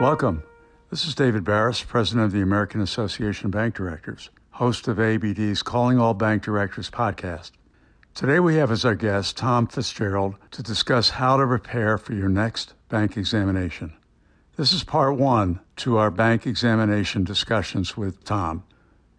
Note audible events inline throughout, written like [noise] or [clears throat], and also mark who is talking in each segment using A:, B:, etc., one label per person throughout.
A: Welcome. This is David Baris, President of the American Association of Bank Directors, host of ABD's Calling All Bank Directors podcast. Today we have as our guest Tom Fitzgerald to discuss how to prepare for your next bank examination. This is part one to our bank examination discussions with Tom.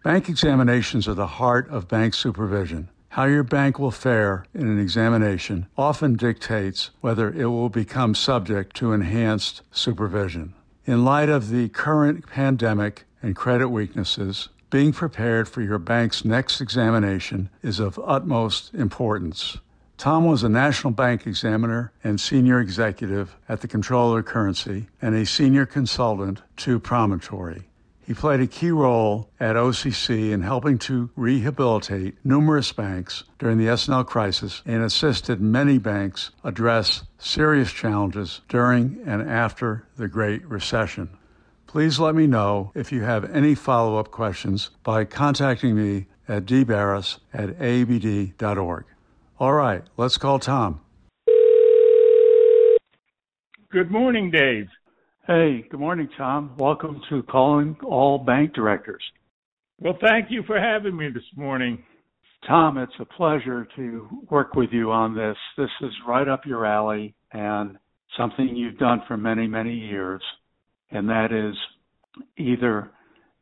A: Bank examinations are the heart of bank supervision. How your bank will fare in an examination often dictates whether it will become subject to enhanced supervision. In light of the current pandemic and credit weaknesses, being prepared for your bank's next examination is of utmost importance. Tom was a national bank examiner and senior executive at the Comptroller Currency and a senior consultant to Promontory. He played a key role at OCC in helping to rehabilitate numerous banks during the S&L crisis and assisted many banks address serious challenges during and after the Great Recession. Please let me know if you have any follow-up questions by contacting me at dbaris at abd.org. All right, let's call Tom.
B: Good morning, Dave.
A: Hey, good morning, Tom. Welcome to Calling All Bank Directors.
B: Well, thank you for having me this morning.
A: Tom, it's a pleasure to work with you on this. This is right up your alley and something you've done for many, many years, and that is either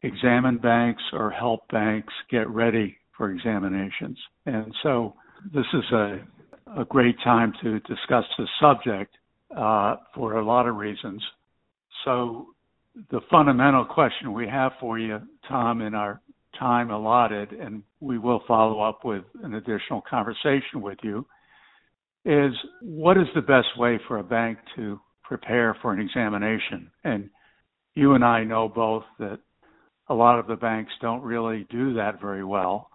A: examine banks or help banks get ready for examinations. And so this is a, a great time to discuss this subject uh, for a lot of reasons. So the fundamental question we have for you, Tom, in our time allotted, and we will follow up with an additional conversation with you, is what is the best way for a bank to prepare for an examination? And you and I know both that a lot of the banks don't really do that very well,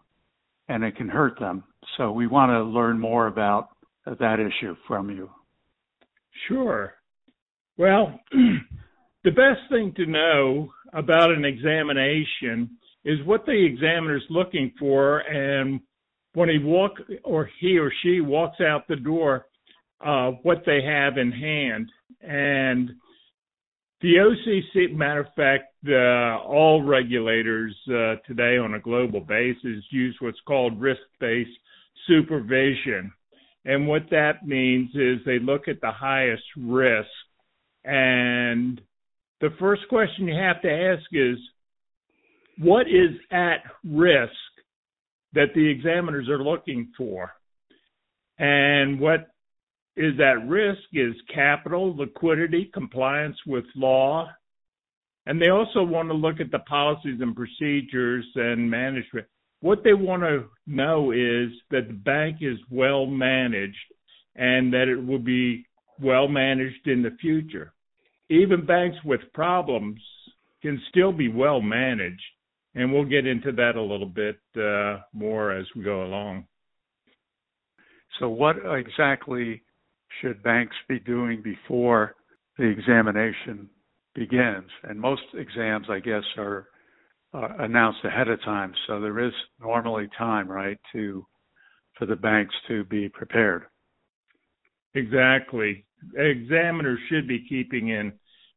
A: and it can hurt them. So we want to learn more about that issue from you.
B: Sure. Well, [clears throat] The best thing to know about an examination is what the examiner is looking for, and when he walk or he or she walks out the door, uh, what they have in hand. And the OCC, matter of fact, uh, all regulators uh, today on a global basis use what's called risk-based supervision. And what that means is they look at the highest risk and the first question you have to ask is what is at risk that the examiners are looking for? And what is at risk is capital, liquidity, compliance with law. And they also want to look at the policies and procedures and management. What they want to know is that the bank is well managed and that it will be well managed in the future even banks with problems can still be well managed. And we'll get into that a little bit uh, more as we go along.
A: So, what exactly should banks be doing before the examination begins? And most exams, I guess, are uh, announced ahead of time, so there is normally time, right, to for the banks to be prepared.
B: Exactly examiners should be keeping in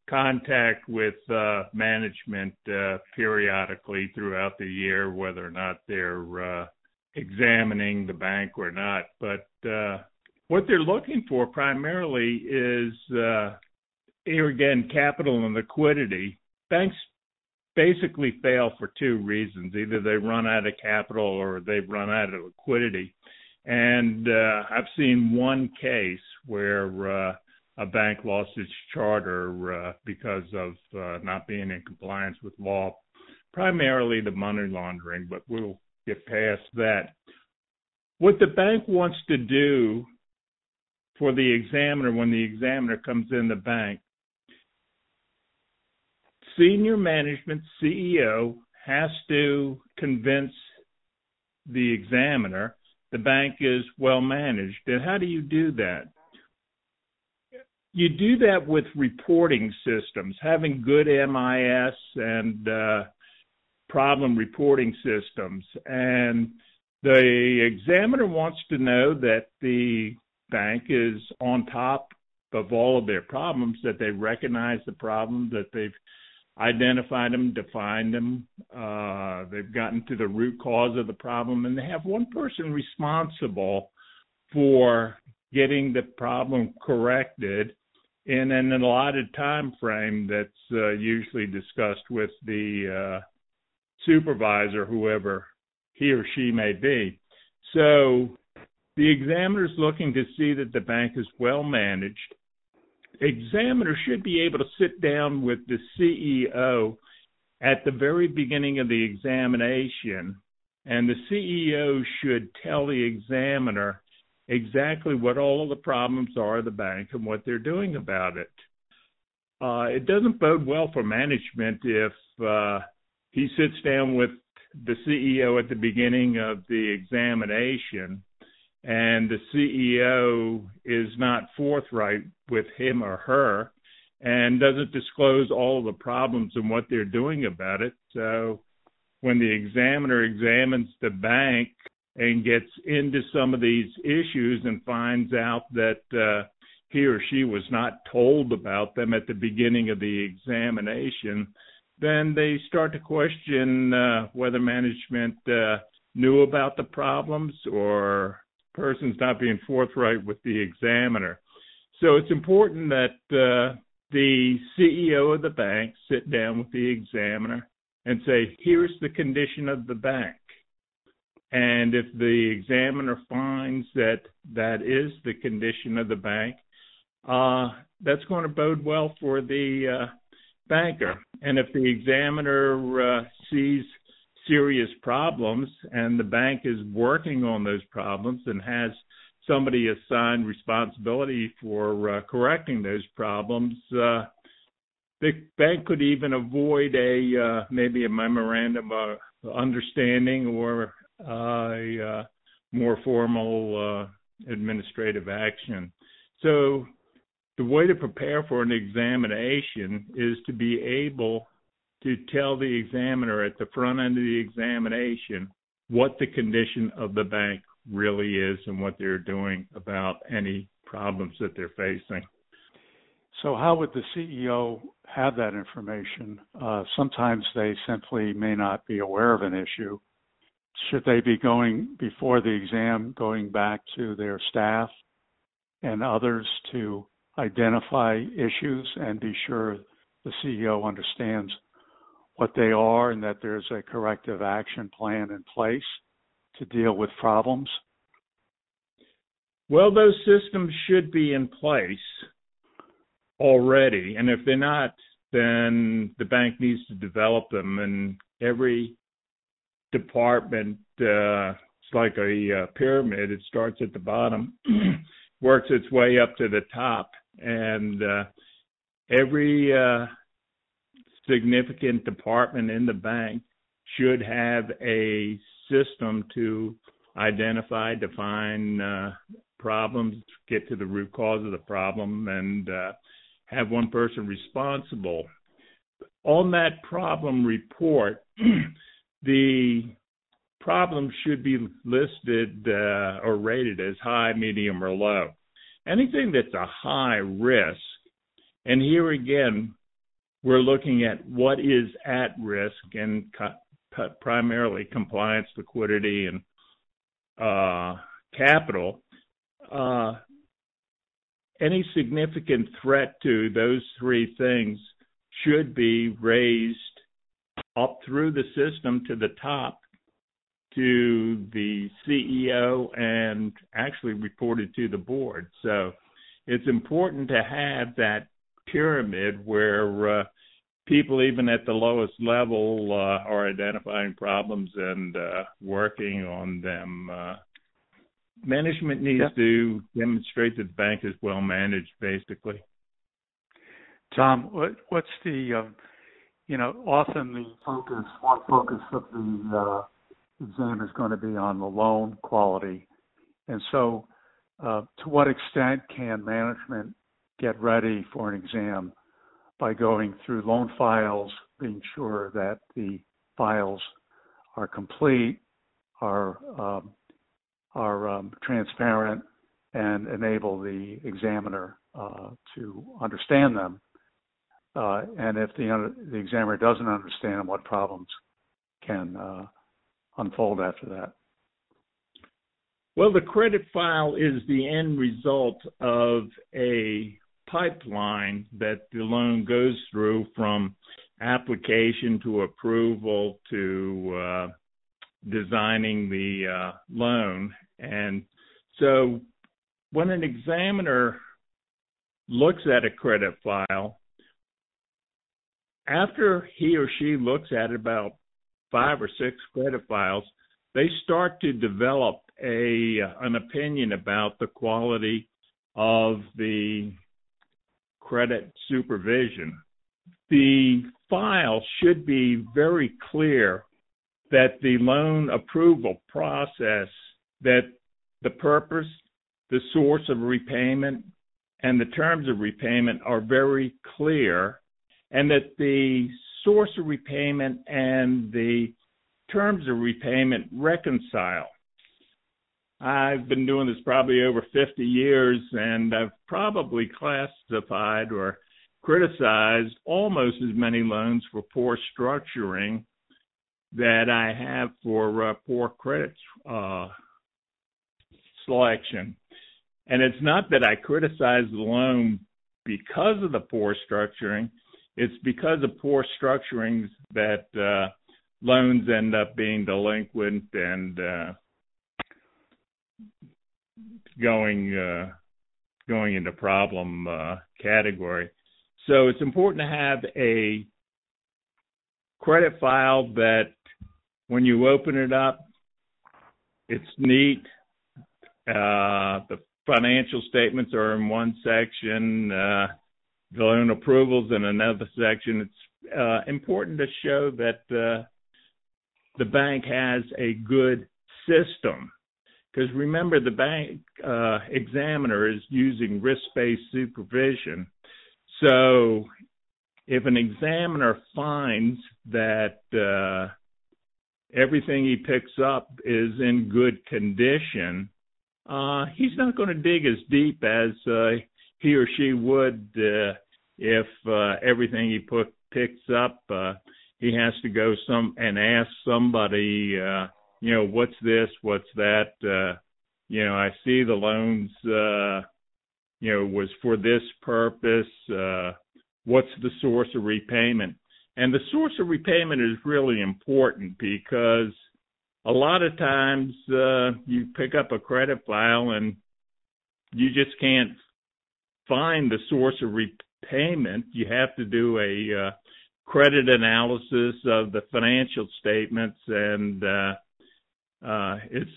B: contact with uh, management uh, periodically throughout the year, whether or not they're uh, examining the bank or not. But uh, what they're looking for primarily is uh, here again capital and liquidity. Banks basically fail for two reasons: either they run out of capital or they run out of liquidity. And uh, I've seen one case where uh, a bank lost its charter uh, because of uh, not being in compliance with law, primarily the money laundering, but we'll get past that. What the bank wants to do for the examiner when the examiner comes in the bank, senior management, CEO, has to convince the examiner the bank is well managed. And how do you do that? You do that with reporting systems, having good MIS and uh, problem reporting systems. And the examiner wants to know that the bank is on top of all of their problems that they recognize the problem, that they've identified them, defined them, uh, they've gotten to the root cause of the problem, and they have one person responsible for getting the problem corrected in an allotted time frame that's uh, usually discussed with the uh, supervisor, whoever he or she may be. So the examiner is looking to see that the bank is well managed. Examiner should be able to sit down with the CEO at the very beginning of the examination, and the CEO should tell the examiner exactly what all of the problems are of the bank and what they're doing about it. Uh, it doesn't bode well for management if uh, he sits down with the CEO at the beginning of the examination and the CEO is not forthright with him or her and doesn't disclose all the problems and what they're doing about it. So when the examiner examines the bank and gets into some of these issues and finds out that uh, he or she was not told about them at the beginning of the examination, then they start to question uh, whether management uh, knew about the problems or person's not being forthright with the examiner. So it's important that uh, the CEO of the bank sit down with the examiner and say, here's the condition of the bank. And if the examiner finds that that is the condition of the bank, uh, that's going to bode well for the uh, banker. And if the examiner uh, sees serious problems and the bank is working on those problems and has somebody assigned responsibility for uh, correcting those problems, uh, the bank could even avoid a uh, maybe a memorandum of understanding or uh, more formal uh, administrative action. So the way to prepare for an examination is to be able to tell the examiner at the front end of the examination what the condition of the bank really is and what they're doing about any problems that they're facing.
A: So, how would the CEO have that information? Uh, sometimes they simply may not be aware of an issue should they be going before the exam, going back to their staff and others to identify issues and be sure the CEO understands what they are and that there's a corrective action plan in place to deal with problems?
B: Well, those systems should be in place already. And if they're not, then the bank needs to develop them. And every department uh, it's like a uh, pyramid. It starts at the bottom, [clears throat] works its way up to the top, and uh, every uh, significant department in the bank should have a system to identify, define uh, problems, get to the root cause of the problem, and uh, have one person responsible. On that problem report, [clears throat] the problem should be listed uh, or rated as high, medium, or low. Anything that's a high risk, and here again, we're looking at what is at risk and co- primarily compliance, liquidity, and uh, capital. Uh, any significant threat to those three things should be raised up through the system to the top to the CEO and actually reported to the board. So it's important to have that pyramid where uh, people, even at the lowest level, uh, are identifying problems and uh, working on them. Uh, management needs yeah. to demonstrate that the bank is well managed, basically.
A: Tom, what, what's the um, you know, often the focus, one focus of the uh, exam is going to be on the loan quality. And so, uh, to what extent can management get ready for an exam by going through loan files, being sure that the files are complete, are um, are um, transparent, and enable the examiner uh, to understand them. Uh, and if the, the examiner doesn't understand what problems can uh, unfold after that?
B: Well, the credit file is the end result of a pipeline that the loan goes through from application to approval to uh, designing the uh, loan. And so when an examiner looks at a credit file, after he or she looks at about five or six credit files, they start to develop a uh, an opinion about the quality of the credit supervision. The file should be very clear that the loan approval process, that the purpose, the source of repayment, and the terms of repayment are very clear, and that the source of repayment and the terms of repayment reconcile. I've been doing this probably over 50 years, and I've probably classified or criticized almost as many loans for poor structuring that I have for uh, poor credit uh, selection. And it's not that I criticize the loan because of the poor structuring, it's because of poor structurings that uh, loans end up being delinquent and uh, going uh, going into problem uh, category. So it's important to have a credit file that when you open it up, it's neat. Uh, the financial statements are in one section, uh, loan approvals in another section. It's uh, important to show that uh, the bank has a good system because remember, the bank uh, examiner is using risk based supervision. So if an examiner finds that uh, everything he picks up is in good condition, uh, he's not going to dig as deep as uh, he or she would uh, if uh, everything he put, picks up, uh, he has to go some and ask somebody uh, you know, what's this, what's that, uh, you know, I see the loans, uh, you know, was for this purpose, uh, what's the source of repayment? And the source of repayment is really important because a lot of times uh, you pick up a credit file and you just can't find the source of repayment. You have to do a uh, credit analysis of the financial statements and uh, uh, it's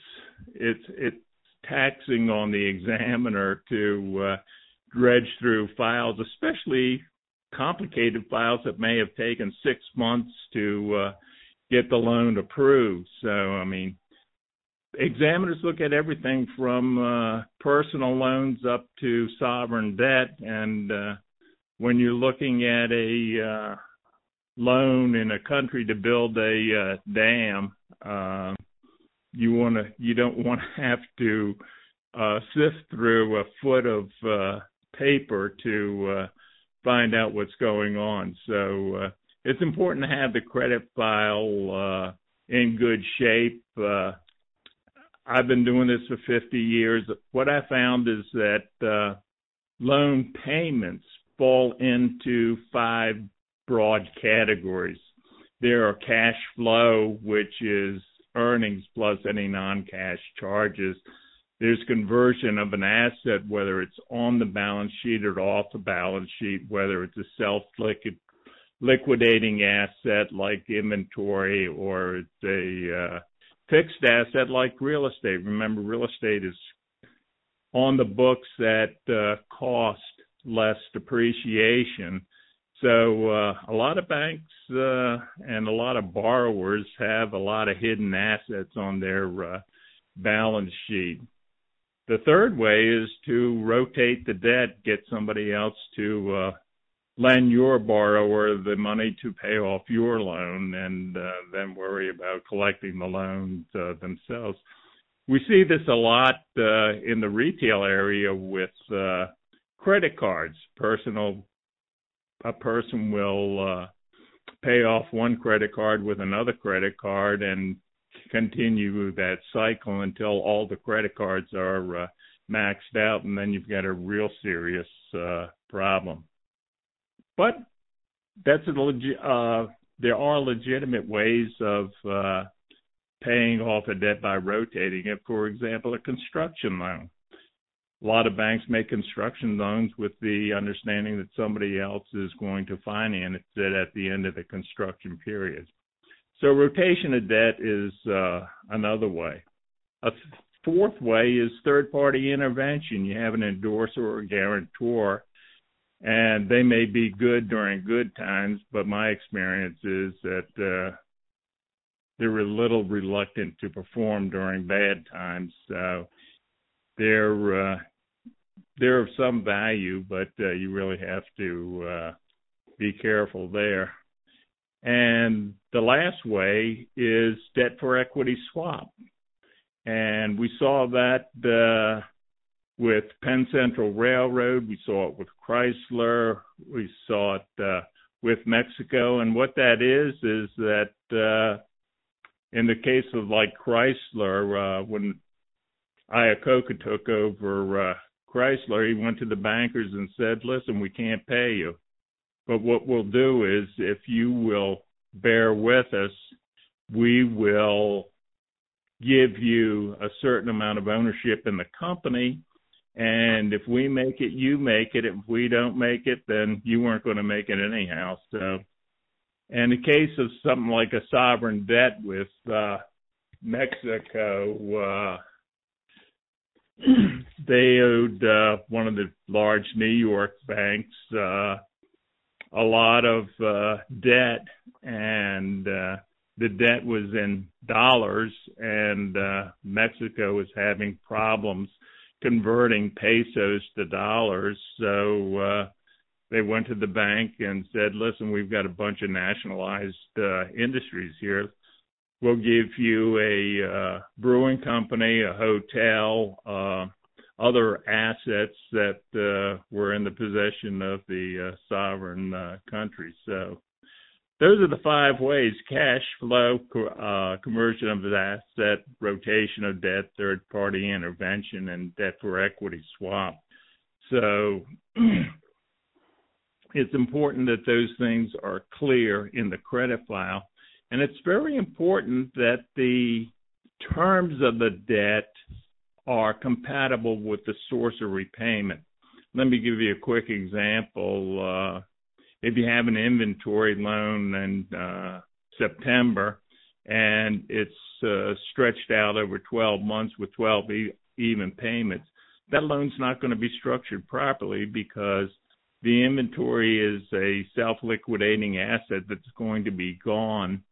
B: it's it's taxing on the examiner to uh, dredge through files, especially complicated files that may have taken six months to uh, get the loan approved. So, I mean, examiners look at everything from uh, personal loans up to sovereign debt, and uh, when you're looking at a uh, loan in a country to build a uh, dam, uh, you want to you don't want to [laughs] have to uh, sift through a foot of uh, paper to uh, find out what's going on. So uh, it's important to have the credit file uh, in good shape. Uh, I've been doing this for 50 years. What I found is that uh, loan payments fall into five broad categories. There are cash flow, which is earnings plus any non-cash charges. There's conversion of an asset, whether it's on the balance sheet or off the balance sheet, whether it's a self-liquidating asset like inventory or it's a uh, fixed asset like real estate. Remember, real estate is on the books at uh, cost less depreciation. So uh, a lot of banks uh, and a lot of borrowers have a lot of hidden assets on their uh, balance sheet. The third way is to rotate the debt, get somebody else to uh, lend your borrower the money to pay off your loan, and uh, then worry about collecting the loans uh, themselves. we see this a lot uh, in the retail area with uh, credit cards. Personal, a person will uh, pay off one credit card with another credit card and continue that cycle until all the credit cards are uh, maxed out, and then you've got a real serious uh, problem. But that's a. Uh, there are legitimate ways of uh, paying off a debt by rotating it. For example, a construction loan. A lot of banks make construction loans with the understanding that somebody else is going to finance it at the end of the construction period. So rotation of debt is uh, another way. A fourth way is third party intervention. You have an endorser or guarantor, and they may be good during good times, but my experience is that uh, they're a little reluctant to perform during bad times. So they're uh, they're of some value, but uh, you really have to uh, be careful there. And the last way is debt for equity swap. And we saw that uh, with Penn Central Railroad, we saw it with Chrysler, we saw it uh, with Mexico. And what that is, is that uh, in the case of like Chrysler, uh, when Iacocca took over uh, Chrysler, he went to the bankers and said, listen, we can't pay you. But what we'll do is if you will bear with us, we will give you a certain amount of ownership in the company. And if we make it, you make it. If we don't make it, then you weren't going to make it anyhow. So, in the case of something like a sovereign debt with uh, Mexico, uh, [clears throat] they owed uh, one of the large New York banks uh, a lot of uh, debt, and uh, the debt was in dollars, and uh, Mexico was having problems converting pesos to dollars. So uh, they went to the bank and said, "Listen, we've got a bunch of nationalized uh, industries here. We'll give you a uh, brewing company, a hotel." Uh, other assets that uh, were in the possession of the uh, sovereign uh, country. So those are the five ways cash flow, uh, conversion of the asset, rotation of debt, third party intervention, and debt for equity swap. So [clears throat] it's important that those things are clear in the credit file. And it's very important that the terms of the debt are compatible with the source of repayment. Let me give you a quick example. Uh, if you have an inventory loan in uh, September and it's uh, stretched out over 12 months with 12 e- even payments, that loan's not going to be structured properly because the inventory is a self liquidating asset that's going to be gone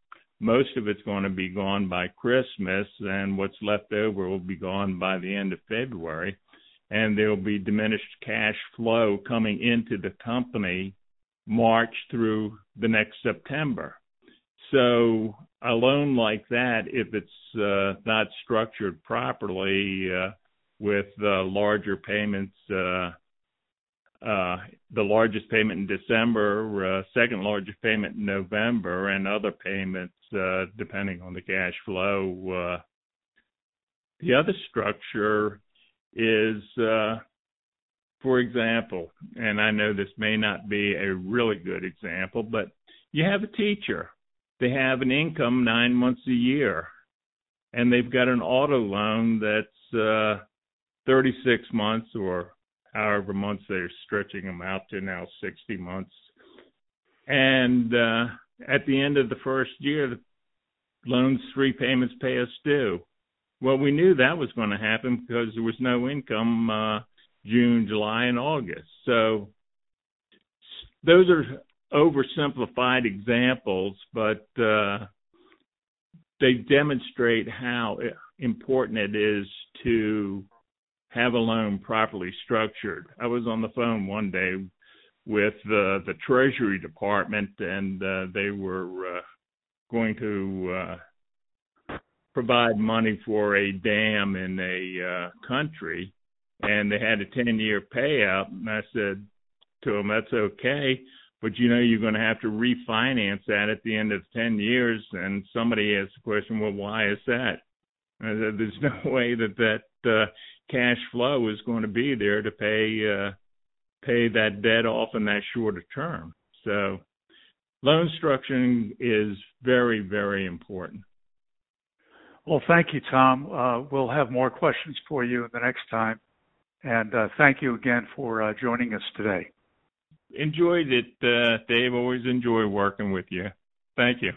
B: most of it's going to be gone by Christmas, and what's left over will be gone by the end of February. And there will be diminished cash flow coming into the company March through the next September. So a loan like that, if it's uh, not structured properly uh, with uh, larger payments, uh, uh, the largest payment in December, uh, second largest payment in November, and other payments depending on the cash flow. The other structure is, for example, and I know this may not be a really good example, but you have a teacher. They have an income nine months a year, and they've got an auto loan that's uh, 36 months or however months they're stretching them out to now 60 months. And uh, at the end of the first year, the loans three payments pay us due. Well, we knew that was going to happen because there was no income uh, June, July, and August. So those are oversimplified examples, but uh, they demonstrate how important it is to have a loan properly structured. I was on the phone one day with the Treasury Department, and uh, they were uh, going to uh, provide money for a dam in a uh, country, and they had a 10 year payout. And I said to them, that's okay, but you know you're going to have to refinance that at the end of 10 years. And somebody asked the question, well, why is that? And I said, there's [laughs] no way that that uh, cash flow is going to be there to pay uh, pay that debt off in that shorter term. So loan structuring is very, very important.
A: Well, thank you, Tom. Uh, we'll have more questions for you the next time. And uh, thank you again for uh, joining us today.
B: Enjoyed it, uh, Dave. Always enjoy working with you. Thank you.